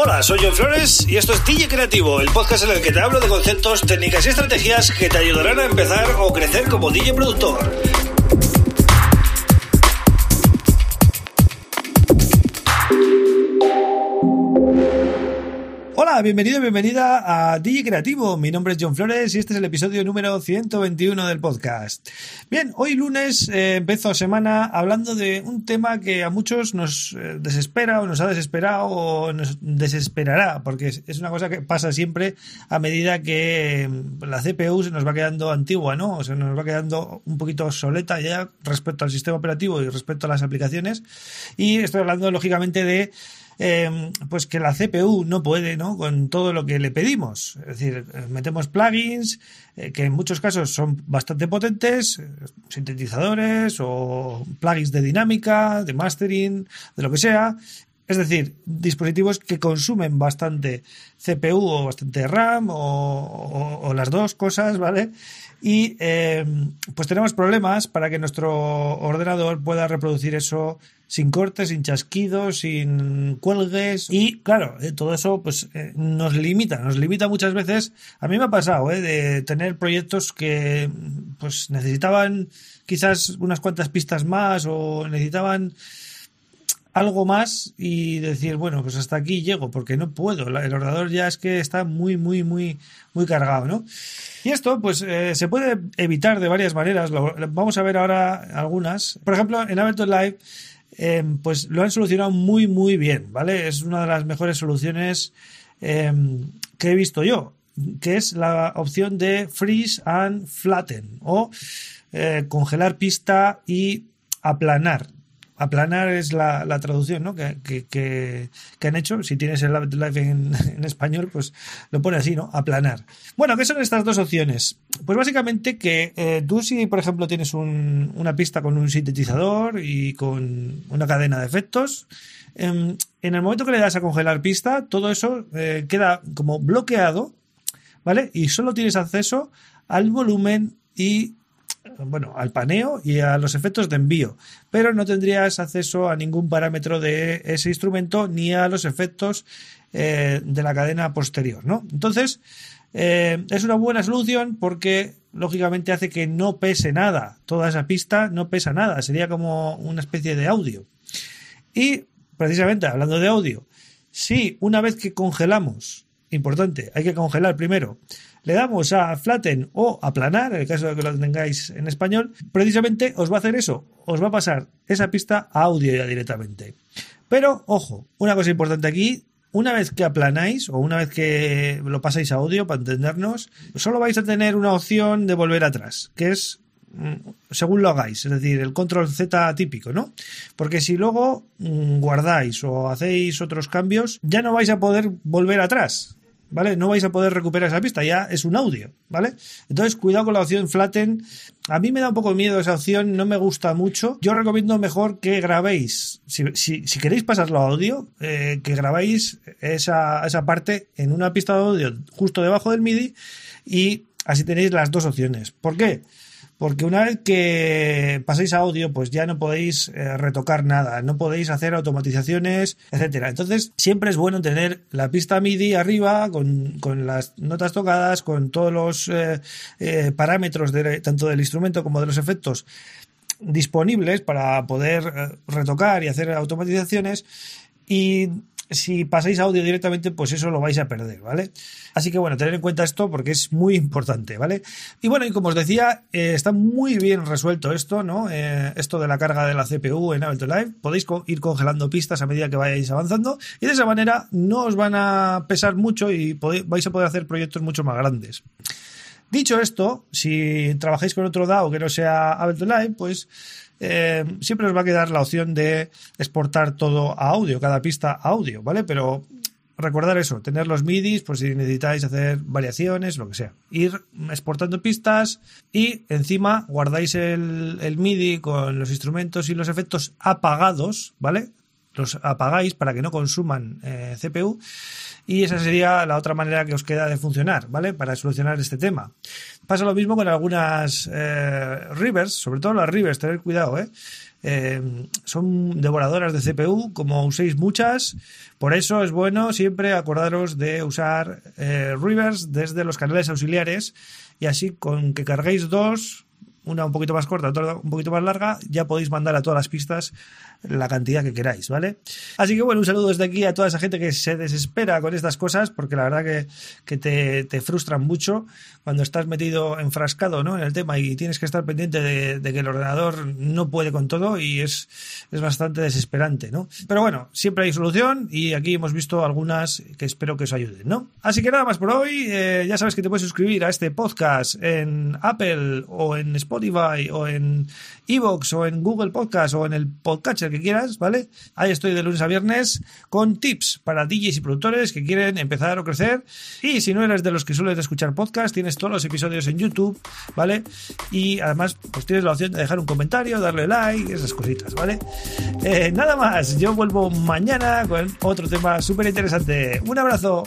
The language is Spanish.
Hola, soy John Flores y esto es DJ Creativo, el podcast en el que te hablo de conceptos, técnicas y estrategias que te ayudarán a empezar o crecer como DJ productor. Hola, bienvenido, bienvenida a DJ Creativo. Mi nombre es John Flores y este es el episodio número 121 del podcast. Bien, hoy lunes eh, empezó semana hablando de un tema que a muchos nos eh, desespera o nos ha desesperado o nos desesperará, porque es, una cosa que pasa siempre a medida que mm, la CPU se nos va quedando antigua, ¿no? O se nos va quedando un poquito obsoleta ya respecto al sistema operativo y respecto a las aplicaciones. Y estoy hablando, lógicamente, de Em, pues que la CPU no puede, ¿no? Con todo lo que le pedimos. Es decir, eh, metemos plugins eh, que en muchos casos son bastante potentes, eh, sintetizadores o plugins de dinámica, de mastering, de lo que sea. Es decir, dispositivos que consumen bastante CPU o bastante RAM o, las dos cosas, ¿vale? Y pues tenemos problemas para que nuestro ordenador pueda reproducir eso sin cortes, sin chasquidos, sin cuelgues y claro, eh, todo eso pues eh, nos limita, nos limita muchas veces. A mí me ha pasado eh, de tener proyectos que pues necesitaban quizás unas cuantas pistas más o necesitaban algo más y decir, bueno, pues hasta aquí llego porque no puedo. El ordenador ya es que está muy, muy, muy, muy cargado, ¿no? Y esto, pues, eh, se puede evitar de varias maneras. vamos a ver ahora algunas. Por ejemplo, en Ableton Live Em, pues lo han solucionado muy, muy bien, ¿vale? Es una de las mejores soluciones em, que he visto yo, que es la opción de freeze and flatten o eh, congelar pista y aplanar. Aplanar es la, traducción ¿no? que, han hecho. Si tienes el Live en, en, español, pues lo pone así, ¿no? Aplanar. Bueno, ¿qué son estas dos opciones? Pues básicamente que eh, tú si, por ejemplo, tienes una pista con un sintetizador y con una cadena de efectos, em, en el momento que le das a congelar pista, todo eso eh, queda como bloqueado, ¿vale? Y solo tienes acceso al volumen y bueno, al paneo y a los efectos de envío, pero no tendrías acceso a ningún parámetro de ese instrumento ni a los efectos eh, de la cadena posterior, ¿no? Entonces, eh, es una buena solución porque lógicamente hace que no pese nada, toda esa pista no pesa nada, sería como una especie de audio. Y precisamente hablando de audio, si una vez que congelamos, importante, hay que congelar primero, le damos a flatten o aplanar, en el caso de que lo tengáis en español, precisamente os va a hacer eso, os va a pasar esa pista a audio ya directamente. Pero, ojo, una cosa importante aquí, una vez que aplanáis o una vez que lo pasáis a audio para entendernos, solo vais a tener una opción de volver atrás, que es mm, según lo hagáis, es decir, el control Z típico, ¿no? Porque si luego mm, guardáis o hacéis otros cambios, ya no vais a poder volver atrás. ¿Vale? No vais a poder recuperar esa pista, ya es un audio, ¿vale? Entonces, cuidado con la opción flatten. A mí me da un poco miedo esa opción, no me gusta mucho. Yo recomiendo mejor que grabéis, si, si, queréis pasarlo a audio, eh, que grabéis esa, esa parte en una pista de audio justo debajo del MIDI y así tenéis las dos opciones. ¿Por qué? Porque una vez que paséis a audio, pues ya no podéis eh, retocar nada, no podéis hacer automatizaciones, etcétera. Entonces, siempre es bueno tener la pista MIDI arriba, con, las notas tocadas, con todos los eh, eh, parámetros tanto del instrumento como de los efectos disponibles para poder retocar y hacer automatizaciones. Y si pasáis audio directamente, pues eso lo vais a perder, ¿vale? Así que bueno, tener en cuenta esto porque es muy importante, ¿vale? Y bueno, y como os decía, eh, está muy bien resuelto esto, ¿no? Eh, esto de la carga de la CPU en Ableton Live. Podéis ir congelando pistas a medida que vayáis avanzando y de esa manera no os van a pesar mucho y vais a poder hacer proyectos mucho más grandes. Dicho esto, si trabajáis con otro DAO que no sea Ableton Live, pues eh, siempre os va a quedar la opción de exportar todo a audio, cada pista a audio, ¿vale? Pero recordar eso, tener los MIDIs, por si necesitáis hacer variaciones, lo que sea. Ir exportando pistas y encima guardáis el, el MIDI con los instrumentos y los efectos apagados, ¿vale? Los apagáis para que no consuman eh, CPU y esa sería la otra manera que os queda de funcionar, ¿vale? Para solucionar este tema. Pasa lo mismo con algunas eh, rivers, sobre todo las rivers, tener cuidado, ¿eh? eh, son devoradoras de CPU, como uséis muchas. Por eso es bueno siempre acordaros de usar eh, Rivers desde los canales auxiliares y así con que carguéis dos, una un poquito más corta, otra un poquito más larga, ya podéis mandar a todas las pistas la cantidad que queráis, ¿vale? Así que bueno, un saludo desde aquí a toda esa gente que se desespera con estas cosas, porque la verdad que, que te, te, frustran mucho cuando estás metido enfrascado ¿no? en el tema y tienes que estar pendiente de, que el ordenador no puede con todo y es, es bastante desesperante, ¿no? Pero bueno, siempre hay solución y aquí hemos visto algunas que espero que os ayuden, ¿no? Así que nada más por hoy, eh, ya sabes que te puedes suscribir a este podcast en Apple o en o en Evox o en Google Podcast o en el podcatcher que quieras, ¿vale? Ahí estoy de lunes a viernes con tips para DJs y productores que quieren empezar o crecer. Y si no eres de los que sueles escuchar podcast, tienes todos los episodios en YouTube, ¿vale? Y además, pues tienes la opción de dejar un comentario, darle like, esas cositas, ¿vale? Eh, nada más, yo vuelvo mañana con otro tema súper interesante. Un abrazo.